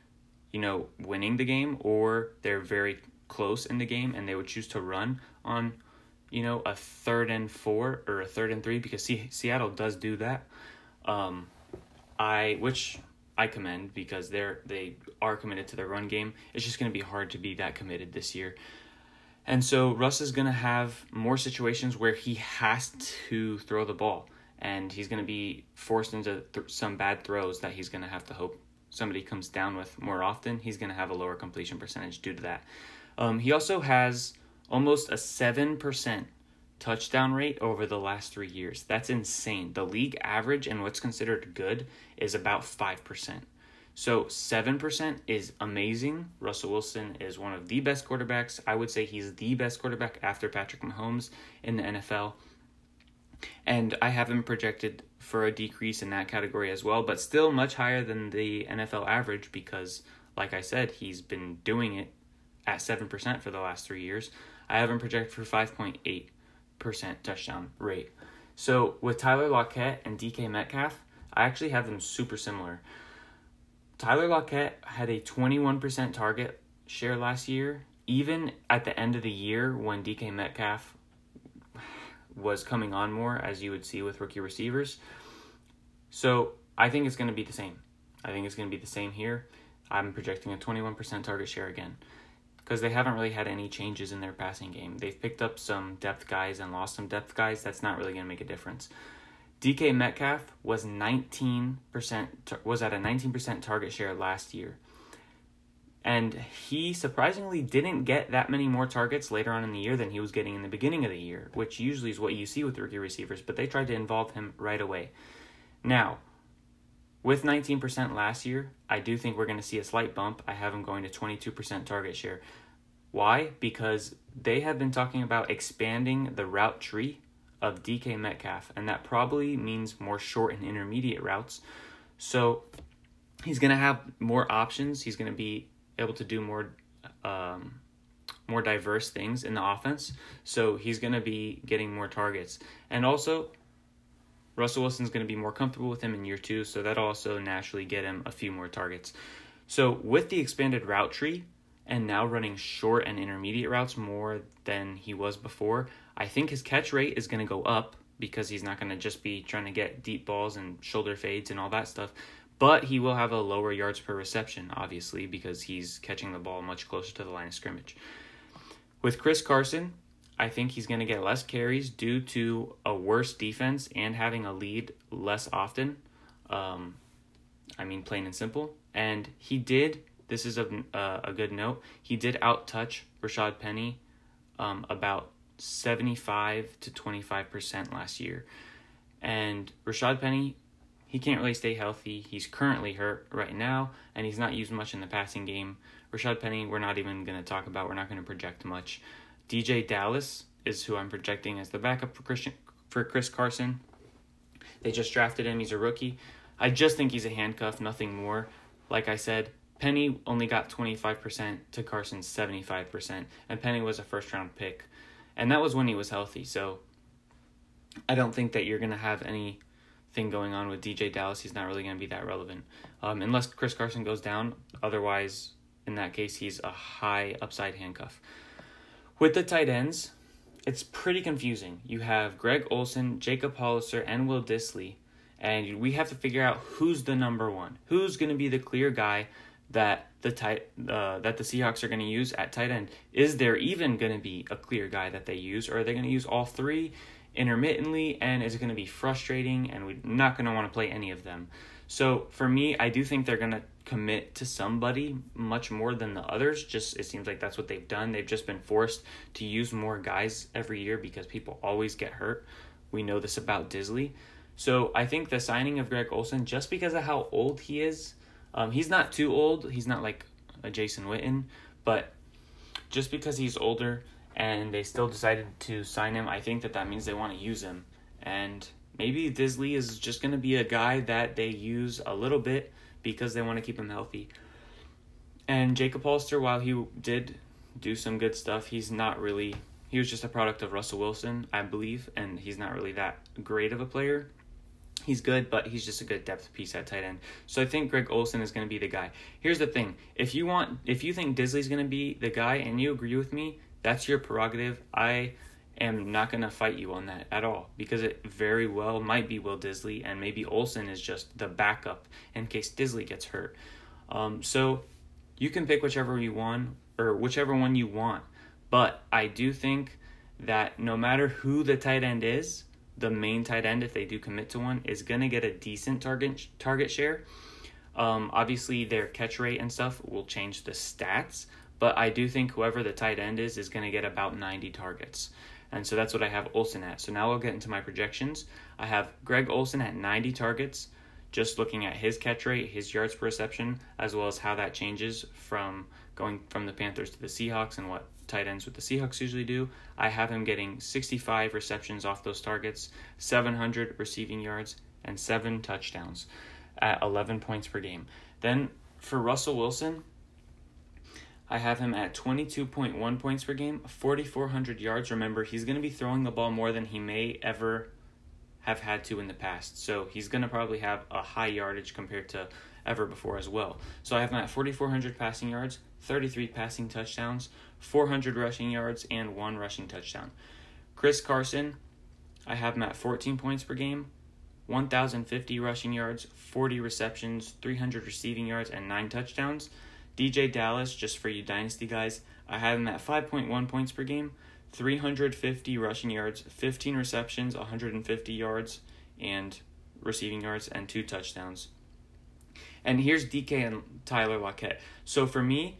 you know, winning the game or they're very close in the game and they would choose to run on, you know, a third and four or a third and three because Seattle does do that. Um, I which I commend because they're they are committed to their run game. It's just going to be hard to be that committed this year. And so Russ is going to have more situations where he has to throw the ball. and he's going to be forced into th- some bad throws that he's going to have to hope somebody comes down with more often. He's going to have a lower completion percentage due to that. Um, he also has almost a 7% touchdown rate over the last three years. That's insane. The league average and what's considered good is about 5%. So 7% is amazing. Russell Wilson is one of the best quarterbacks. I would say he's the best quarterback after Patrick Mahomes in the NFL. And I have him projected for a decrease in that category as well, but still much higher than the NFL average because, like I said, he's been doing it at 7% for the last three years. I have him projected for 5.8% touchdown rate. So with Tyler Lockett and DK Metcalf, I actually have them super similar. Tyler Lockett had a 21% target share last year. Even at the end of the year when DK Metcalf was coming on more, as you would see with rookie receivers. So I think it's going to be the same. I think it's going to be the same here. I'm projecting a 21% target share again because they haven't really had any changes in their passing game. They've picked up some depth guys and lost some depth guys. That's not really going to make a difference. DK Metcalf was 19% was at a 19% target share last year. And he surprisingly didn't get that many more targets later on in the year than he was getting in the beginning of the year, which usually is what you see with rookie receivers, but they tried to involve him right away. Now, with 19% last year, I do think we're going to see a slight bump. I have him going to 22% target share. Why? Because they have been talking about expanding the route tree of DK Metcalf, and that probably means more short and intermediate routes. So he's going to have more options. He's going to be able to do more um, more diverse things in the offense. So he's going to be getting more targets. And also, Russell Wilson's going to be more comfortable with him in year two, so that'll also naturally get him a few more targets. So with the expanded route tree and now running short and intermediate routes more than he was before, I think his catch rate is going to go up because he's not going to just be trying to get deep balls and shoulder fades and all that stuff but he will have a lower yards per reception, obviously, because he's catching the ball much closer to the line of scrimmage. With Chris Carson, I think he's going to get less carries due to a worse defense and having a lead less often. Um, I mean, plain and simple. And he did, this is a, uh, a good note, he did out touch Rashad Penny um, about 75 to 25% last year. And Rashad Penny he can't really stay healthy. He's currently hurt right now, and he's not used much in the passing game. Rashad Penny, we're not even going to talk about. We're not going to project much. DeeJay Dallas is who I'm projecting as the backup for Christian for Chris Carson. They just drafted him. He's a rookie. I just think he's a handcuff, nothing more. Like I said, Penny only got 25% to Carson's 75%, and Penny was a first round pick. And that was when he was healthy. So I don't think that you're going to have anything going on with DeeJay Dallas, he's not really going to be that relevant. Um, unless Chris Carson goes down. Otherwise, in that case, he's a high upside handcuff. With the tight ends, it's pretty confusing. You have Greg Olsen, Jacob Hollister, and Will Dissly. and we have to figure out who's the number one. Who's going to be the clear guy that the tight uh, that the Seahawks are going to use at tight end? Is there even going to be a clear guy that they use, or are they going to use all three? intermittently and is it going to be frustrating and we're not going to want to play any of them. So for me, I do think they're going to commit to somebody much more than the others. Just it seems like that's what they've done. They've just been forced to use more guys every year because people always get hurt. We know this about Dissly. So I think the signing of Greg Olsen, just because of how old he is, um, he's not too old. He's not like a Jason Witten, but just because he's older, and they still decided to sign him, I think that that means they want to use him. And maybe Dissly is just going to be a guy that they use a little bit because they want to keep him healthy. And Jacob Hollister, while he did do some good stuff, he's not really. He was just a product of Russell Wilson, I believe, and he's not really that great of a player. He's good, but he's just a good depth piece at tight end. So I think Greg Olsen is going to be the guy. Here's the thing: if you want, if you think Dissly's going to be the guy, and you agree with me, that's your prerogative. I am not going to fight you on that at all because it very well might be Will Dissly and maybe Olsen is just the backup in case Dissly gets hurt. Um, so you can pick whichever you want or whichever one you want. But I do think that no matter who the tight end is, the main tight end, if they do commit to one, is going to get a decent target target share. Um, obviously, their catch rate and stuff will change the stats, but I do think whoever the tight end is is going to get about 90 targets. And so that's what I have Olsen at. So now I'll get into my projections. I have Greg Olsen at 90 targets, just looking at his catch rate, his yards per reception, as well as how that changes from going from the Panthers to the Seahawks and what tight ends with the Seahawks usually do. I have him getting 65 receptions off those targets, 700 receiving yards, and seven touchdowns at 11 points per game. Then for Russell Wilson, I have him at 22.1 points per game, 4,400 yards. Remember, he's going to be throwing the ball more than he may ever have had to in the past. So he's going to probably have a high yardage compared to ever before as well. So I have him at 4,400 passing yards, 33 passing touchdowns, 400 rushing yards, and one rushing touchdown. Chris Carson, I have him at 14 points per game, 1,050 rushing yards, 40 receptions, 300 receiving yards, and 9 touchdowns. DeeJay Dallas, just for you Dynasty guys, I have him at 5.1 points per game, 350 rushing yards, 15 receptions, 150 yards, and receiving yards, and 2 touchdowns. And here's DK and Tyler Lockett. So for me,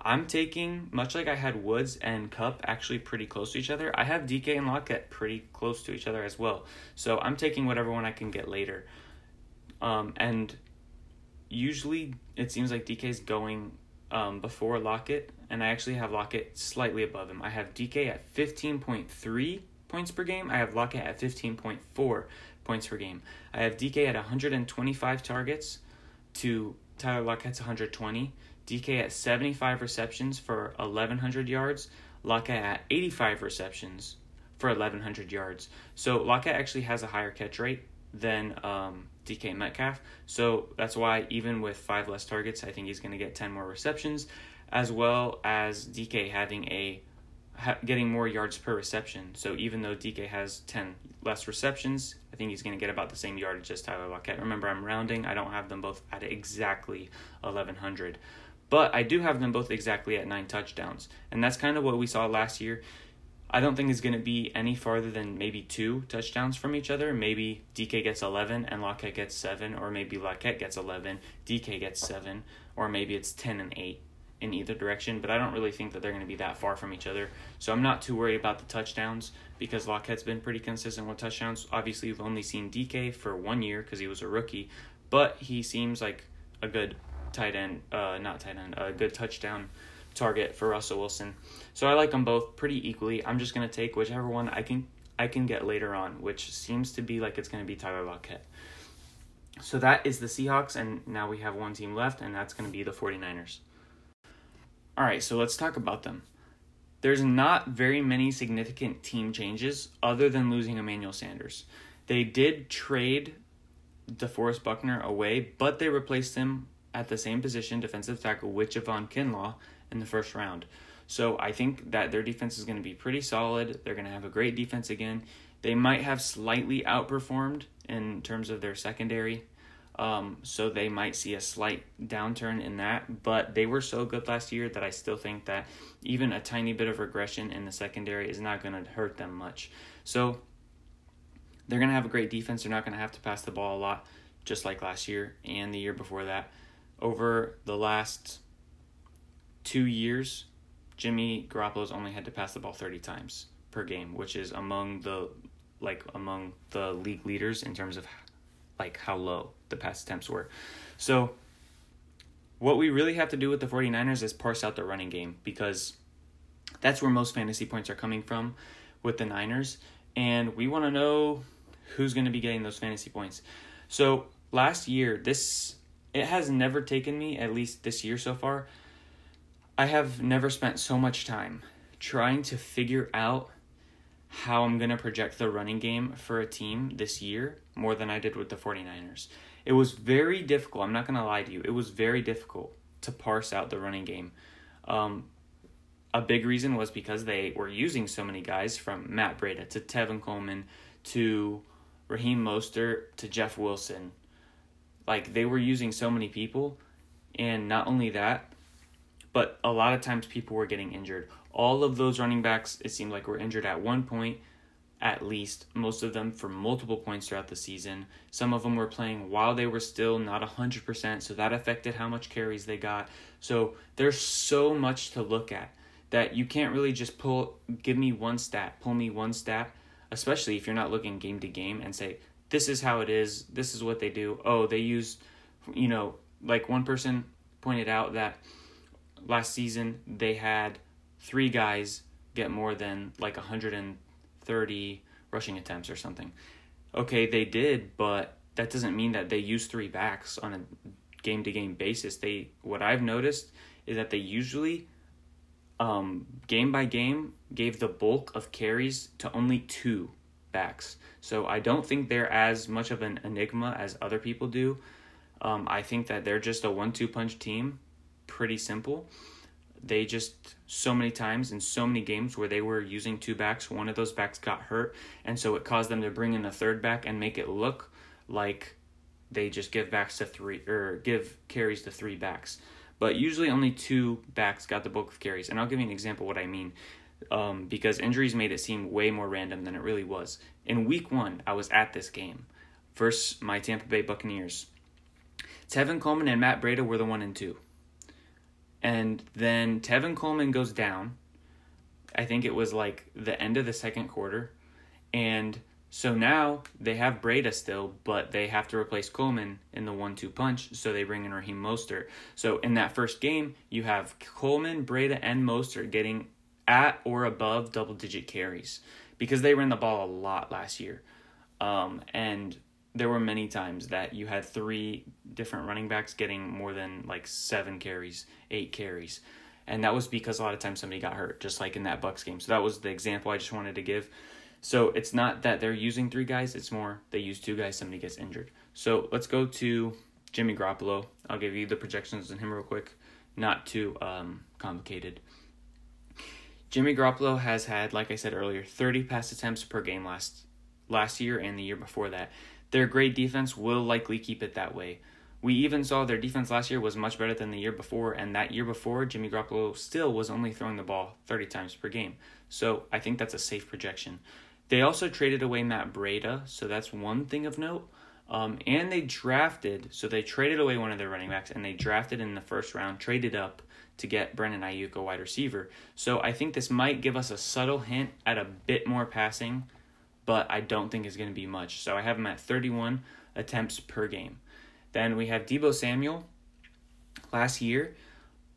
I'm taking much like I had Woods and Kupp actually pretty close to each other. I have DK and Lockett pretty close to each other as well. So I'm taking whatever one I can get later. Um, and usually it seems like DK is going um, before Lockett, and I actually have Lockett slightly above him. I have DK at 15.3 points per game. I have Lockett at 15.4 points per game. I have DK at 125 targets to Tyler Lockett's 120. DK at 75 receptions for 1,100 yards. Lockett at 85 receptions for 1,100 yards. So Lockett actually has a higher catch rate than um, DK Metcalf. So that's why even with five less targets, I think he's going to get 10 more receptions, as well as DK having a ha- getting more yards per reception. So even though DK has 10 less receptions, I think he's going to get about the same yardage as Tyler Lockett. Remember, I'm rounding. I don't have them both at exactly 1,100. But I do have them both exactly at nine touchdowns. And that's kind of what we saw last year. I don't think it's going to be any farther than maybe two touchdowns from each other. Maybe DK gets 11 and Lockett gets 7, or maybe Lockett gets 11, DK gets 7, or maybe it's 10 and 8 in either direction. But I don't really think that they're going to be that far from each other. So I'm not too worried about the touchdowns because Lockett's been pretty consistent with touchdowns. Obviously, you've only seen DK for one year because he was a rookie, but he seems like a good tight end, uh, not tight end, a good touchdown target for Russell Wilson. So I like them both pretty equally. I'm just gonna take whichever one I can I can get later on, which seems to be like it's gonna be Tyler Lockett. So that is the Seahawks, and now we have one team left, and that's gonna be the 49ers. All right, so let's talk about them. There's not very many significant team changes other than losing Emmanuel Sanders. They did trade DeForest Buckner away, but they replaced him at the same position, defensive tackle, with Javon Kinlaw in the first round. So I think that their defense is going to be pretty solid. They're going to have a great defense again. They might have slightly outperformed in terms of their secondary. Um, so they might see a slight downturn in that, but they were so good last year that I still think that even a tiny bit of regression in the secondary is not going to hurt them much. So they're going to have a great defense. They're not going to have to pass the ball a lot, just like last year and the year before that. Over the last two years, Jimmy Garoppolo's only had to pass the ball 30 times per game, which is among the like among the league leaders in terms of like how low the pass attempts were. So what we really have to do with the 49ers is parse out the running game because that's where most fantasy points are coming from with the Niners and we want to know who's going to be getting those fantasy points. So last year this it has never taken me at least this year so far I have never spent so much time trying to figure out how I'm going to project the running game for a team this year more than I did with the 49ers. It was very difficult. I'm not going to lie to you. It was very difficult to parse out the running game. Um, a big reason was because they were using so many guys from Matt Breida to Tevin Coleman to Raheem Mostert to Jeff Wilson. Like they were using so many people, and not only that, but a lot of times people were getting injured. All of those running backs, it seemed like, were injured at one point at least, most of them for multiple points throughout the season. Some of them were playing while they were still not 100%, so that affected how much carries they got. So there's so much to look at that you can't really just pull, give me one stat, pull me one stat, especially if you're not looking game to game and say, this is how it is, this is what they do. Oh, they use, you know, like one person pointed out that last season they had three guys get more than like 130 rushing attempts or something. Okay, they did, but that doesn't mean that they use three backs on a game to game basis. They what I've noticed is that they usually um, game by game gave the bulk of carries to only two backs. So I don't think they're as much of an enigma as other people do. Um, I think that they're just a one-two punch team, pretty simple they just so many times in so many games where they were using two backs, one of those backs got hurt, and so it caused them to bring in a third back and make it look like they just give backs to three or give carries to three backs. But usually only two backs got the bulk of carries, and I'll give you an example what I mean. Um, because injuries made it seem way more random than it really was. In week one, I was at this game versus my Tampa Bay Buccaneers. Tevin Coleman and Matt Breida were the one and two and then Tevin Coleman goes down. I think it was like the end of the second quarter. And so now they have Breida still, but they have to replace Coleman in the one two punch, so they bring in Raheem Mostert. So in that first game, you have Coleman, Breida, and Mostert getting at or above double digit carries because they ran the ball a lot last year. Um, and there were many times that you had three different running backs getting more than like seven carries, eight carries. And that was because a lot of times somebody got hurt, just like in that Bucks game. So that was the example I just wanted to give. So it's not that they're using three guys, it's more they use two guys, somebody gets injured. So let's go to Jimmy Garoppolo. I'll give you the projections on him real quick, not too um, complicated. Jimmy Garoppolo has had, like I said earlier, 30 pass attempts per game last last year and the year before that. Their great defense will likely keep it that way. We even saw their defense last year was much better than the year before, and that year before, Jimmy Garoppolo still was only throwing the ball 30 times per game. So I think that's a safe projection. They also traded away Matt Breida, so that's one thing of note. Um, and they drafted, so they traded away one of their running backs, and they drafted in the first round, traded up to get Brandon Aiyuk, a wide receiver. So I think this might give us a subtle hint at a bit more passing but I don't think it's going to be much. So I have him at 31 attempts per game. Then we have Deebo Samuel. Last year,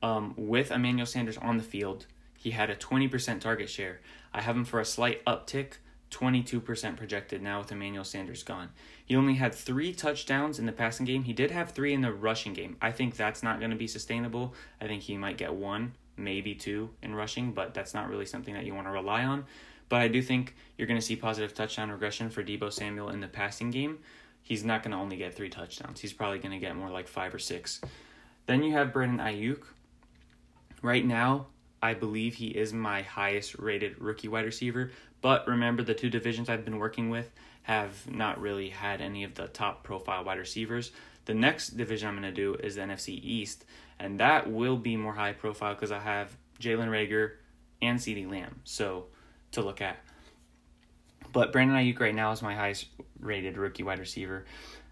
um, with Emmanuel Sanders on the field, he had a 20% target share. I have him for a slight uptick, 22% projected now with Emmanuel Sanders gone. He only had three touchdowns in the passing game. He did have three in the rushing game. I think that's not going to be sustainable. I think he might get one, maybe two in rushing, but that's not really something that you want to rely on. But I do think you're going to see positive touchdown regression for Deebo Samuel in the passing game. He's not going to only get three touchdowns. He's probably going to get more like five or six. Then you have Brandon Aiyuk. Right now, I believe he is my highest rated rookie wide receiver. But remember, the two divisions I've been working with have not really had any of the top profile wide receivers. The next division I'm going to do is the NFC East, and that will be more high profile because I have Jalen Reagor and CeeDee Lamb. So to look at. But Brandon Aiyuk right now is my highest rated rookie wide receiver.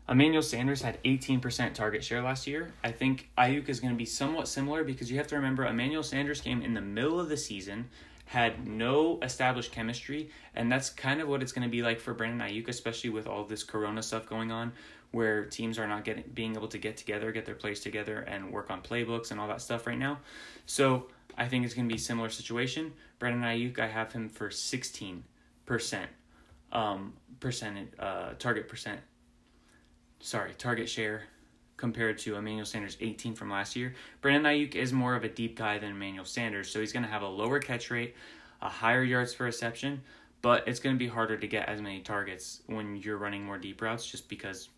Emmanuel Sanders had 18% target share last year. I think Aiyuk is going to be somewhat similar because you have to remember Emmanuel Sanders came in the middle of the season, had no established chemistry, and that's kind of what it's going to be like for Brandon Aiyuk, especially with all this Corona stuff going on, where teams are not getting being able to get together, get their plays together, and work on playbooks and all that stuff right now. So I think it's going to be a similar situation. Brandon Aiyuk, I have him for 16% um, percentage, uh, target percent, sorry, target share compared to Emmanuel Sanders 18 from last year. Brandon Aiyuk is more of a deep guy than Emmanuel Sanders, so he's going to have a lower catch rate, a higher yards per reception, but it's going to be harder to get as many targets when you're running more deep routes just because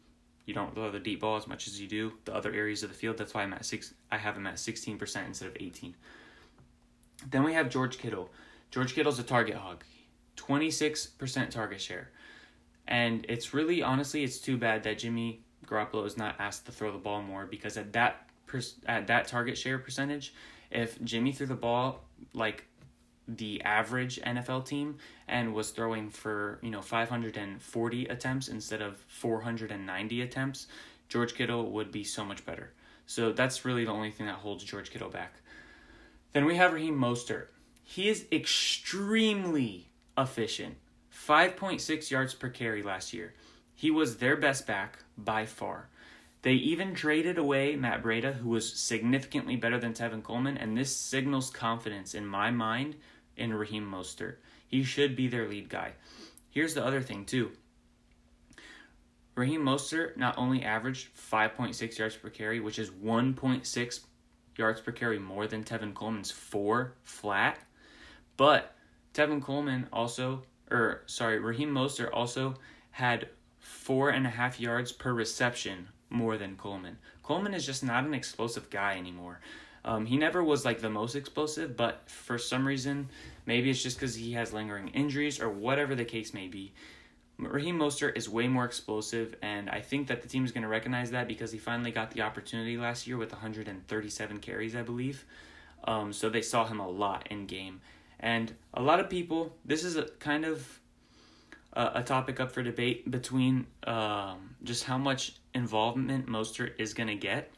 you don't throw the deep ball as much as you do the other areas of the field. That's why I'm at six. I have him at 16% instead of 18. Then we have George Kittle. George Kittle's a target hog, 26% target share. And it's really, honestly, it's too bad that Jimmy Garoppolo is not asked to throw the ball more because at that at that target share percentage, if Jimmy threw the ball like the average NFL team and was throwing for, you know, 540 attempts instead of 490 attempts, George Kittle would be so much better. So that's really the only thing that holds George Kittle back. Then we have Raheem Mostert. He is extremely efficient. 5.6 yards per carry last year. He was their best back by far. They even traded away Matt Breida, who was significantly better than Tevin Coleman, and this signals confidence in my mind in Raheem Mostert. He should be their lead guy. Here's the other thing, too. Raheem Mostert not only averaged 5.6 yards per carry, which is 1.6 yards per carry more than Tevin Coleman's four flat, but Tevin Coleman also, or sorry, Raheem Mostert also had four and a half yards per reception more than Coleman. Coleman is just not an explosive guy anymore. Um, he never was like the most explosive, but for some reason, maybe it's just because he has lingering injuries or whatever the case may be. Raheem Mostert is way more explosive, and I think that the team is going to recognize that because he finally got the opportunity last year with 137 carries, I believe. Um, so they saw him a lot in game, and a lot of people. This is a kind of a, a topic up for debate between um, just how much involvement Mostert is going to get.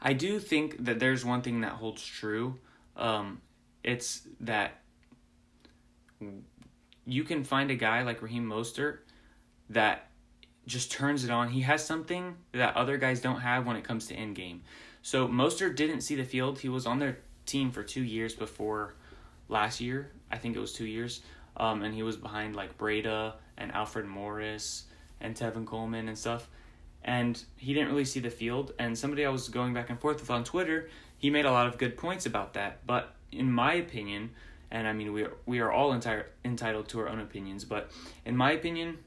I do think that there's one thing that holds true. Um, it's that you can find a guy like Raheem Mostert that just turns it on. He has something that other guys don't have when it comes to end game. So Mostert didn't see the field. He was on their team for two years before last year. I think it was two years. Um, and he was behind like Breida and Alfred Morris and Tevin Coleman and stuff. And he didn't really see the field. And somebody I was going back and forth with on Twitter, he made a lot of good points about that. But in my opinion, and I mean we are we are all entire, entitled to our own opinions, but in my opinion,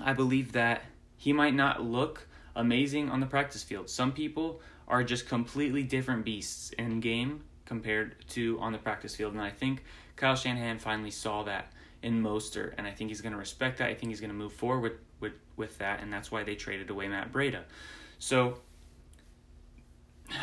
I believe that he might not look amazing on the practice field. Some people are just completely different beasts in game compared to on the practice field, and I think Kyle Shanahan finally saw that in Mostert, and I think he's going to respect that. I think he's going to move forward with, with, with that, and that's why they traded away Matt Breida. So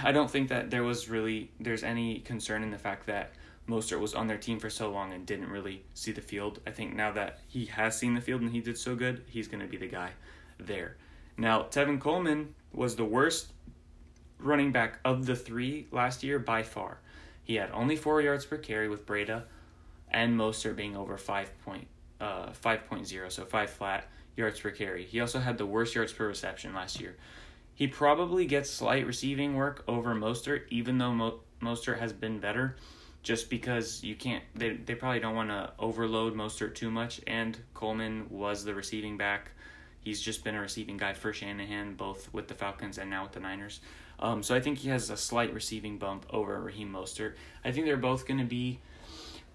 I don't think that there was really there's any concern in the fact that Mostert was on their team for so long and didn't really see the field. I think now that he has seen the field and he did so good, he's going to be the guy there. Now, Tevin Coleman was the worst running back of the three last year by far. He had only four yards per carry with Breida and Mostert being over 5 point, uh, 5.0, so 5 flat yards per carry. He also had the worst yards per reception last year. He probably gets slight receiving work over Mostert, even though Mo- Mostert has been better just because you can't they, they probably don't want to overload Mostert too much and Coleman was the receiving back. He's just been a receiving guy for Shanahan both with the Falcons and now with the Niners. Um, so I think he has a slight receiving bump over Raheem Mostert. I think they're both going to be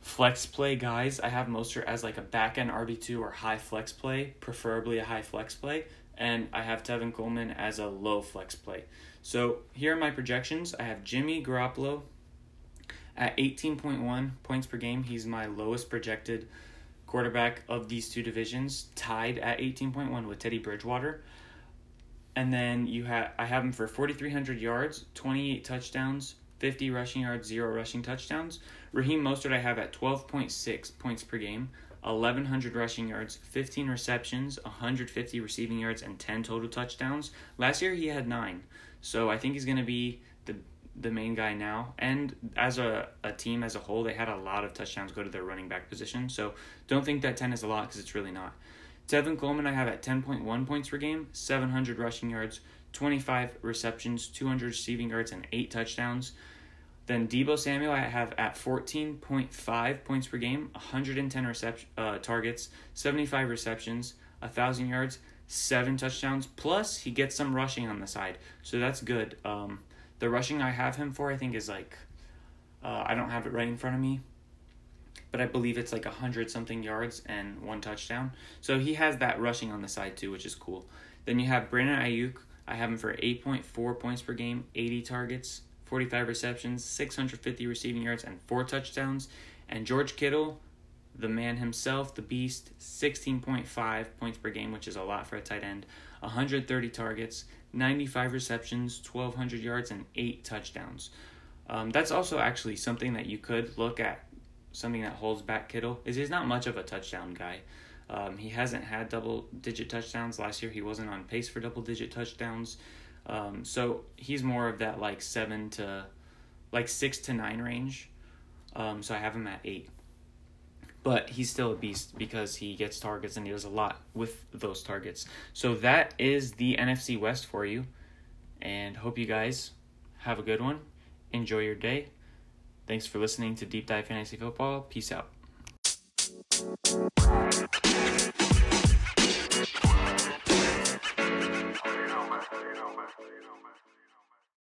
flex play guys. I have Mostert as like a back end RB2 or high flex play, preferably a high flex play. And I have Tevin Coleman as a low flex play. So here are my projections. I have Jimmy Garoppolo at 18.1 points per game, he's my lowest projected quarterback of these two divisions, tied at 18.1 with Teddy Bridgewater. And then you have I have him for 4300 yards, 28 touchdowns, 50 rushing yards, 0 rushing touchdowns. Raheem Mostert I have at 12.6 points per game, 1100 rushing yards, 15 receptions, 150 receiving yards and 10 total touchdowns. Last year he had 9. So I think he's going to be the main guy now. And as a, a team as a whole, they had a lot of touchdowns go to their running back position. So don't think that 10 is a lot because it's really not. Tevin Coleman, I have at 10.1 points per game, 700 rushing yards, 25 receptions, 200 receiving yards, and 8 touchdowns. Then Deebo Samuel, I have at 14.5 points per game, 110 reception, uh, targets, 75 receptions, 1,000 yards, 7 touchdowns, plus he gets some rushing on the side. So that's good. Um, the rushing I have him for, I think, is like, uh, I don't have it right in front of me, but I believe it's like a hundred something yards and one touchdown. So he has that rushing on the side too, which is cool. Then you have Brandon Aiyuk. I have him for 8.4 points per game, 80 targets, 45 receptions, 650 receiving yards, and four touchdowns. And George Kittle, the man himself, the beast, 16.5 points per game, which is a lot for a tight end, 130 targets, 95 receptions, 1,200 yards, and eight touchdowns. Um, that's also actually something that you could look at something that holds back Kittle is he's not much of a touchdown guy. Um, he hasn't had double digit touchdowns last year. He wasn't on pace for double digit touchdowns. Um, so he's more of that like seven to like six to nine range. Um, so I have him at eight. But he's still a beast because he gets targets and he does a lot with those targets. So that is the NFC West for you. And hope you guys have a good one. Enjoy your day. Thanks for listening to Deep Dive Fantasy Football. Peace out.